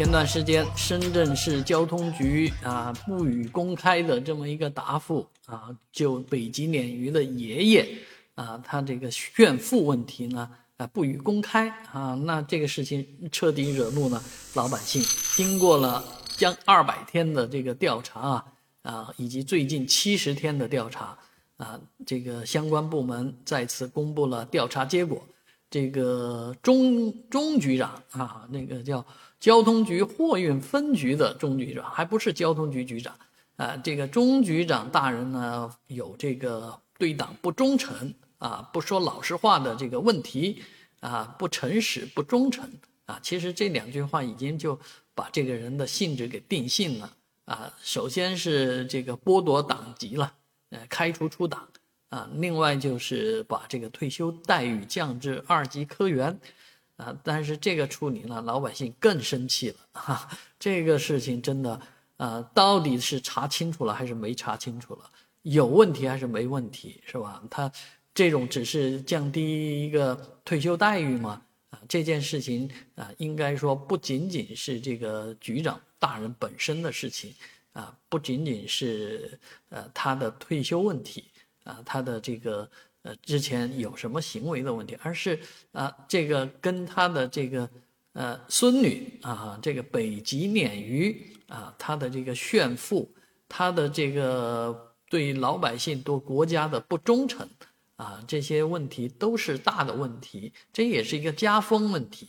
前段时间，深圳市交通局啊不予公开的这么一个答复啊，就北极鲶鱼的爷爷啊，他这个炫富问题呢啊不予公开啊，那这个事情彻底惹怒了老百姓。经过了将二百天的这个调查啊啊，以及最近七十天的调查啊，这个相关部门再次公布了调查结果。这个钟钟局长啊，那个叫交通局货运分局的钟局长，还不是交通局局长啊。这个钟局长大人呢，有这个对党不忠诚啊，不说老实话的这个问题啊，不诚实、不忠诚啊。其实这两句话已经就把这个人的性质给定性了啊。首先是这个剥夺党籍了，呃，开除出党。啊，另外就是把这个退休待遇降至二级科员，啊，但是这个处理呢，老百姓更生气了哈。这个事情真的，啊，到底是查清楚了还是没查清楚了？有问题还是没问题，是吧？他这种只是降低一个退休待遇吗？啊，这件事情啊，应该说不仅仅是这个局长大人本身的事情，啊，不仅仅是呃他的退休问题。啊，他的这个呃之前有什么行为的问题，而是啊这个跟他的这个呃孙女啊，这个北极鲶鱼啊，他的这个炫富，他的这个对老百姓、对国家的不忠诚啊，这些问题都是大的问题，这也是一个家风问题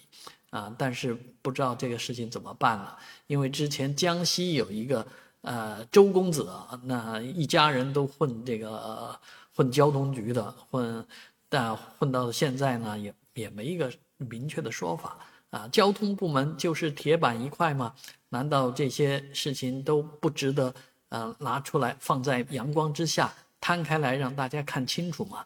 啊。但是不知道这个事情怎么办了，因为之前江西有一个。呃，周公子，那一家人都混这个混交通局的，混，但混到现在呢，也也没一个明确的说法啊。交通部门就是铁板一块吗？难道这些事情都不值得呃拿出来放在阳光之下摊开来让大家看清楚吗？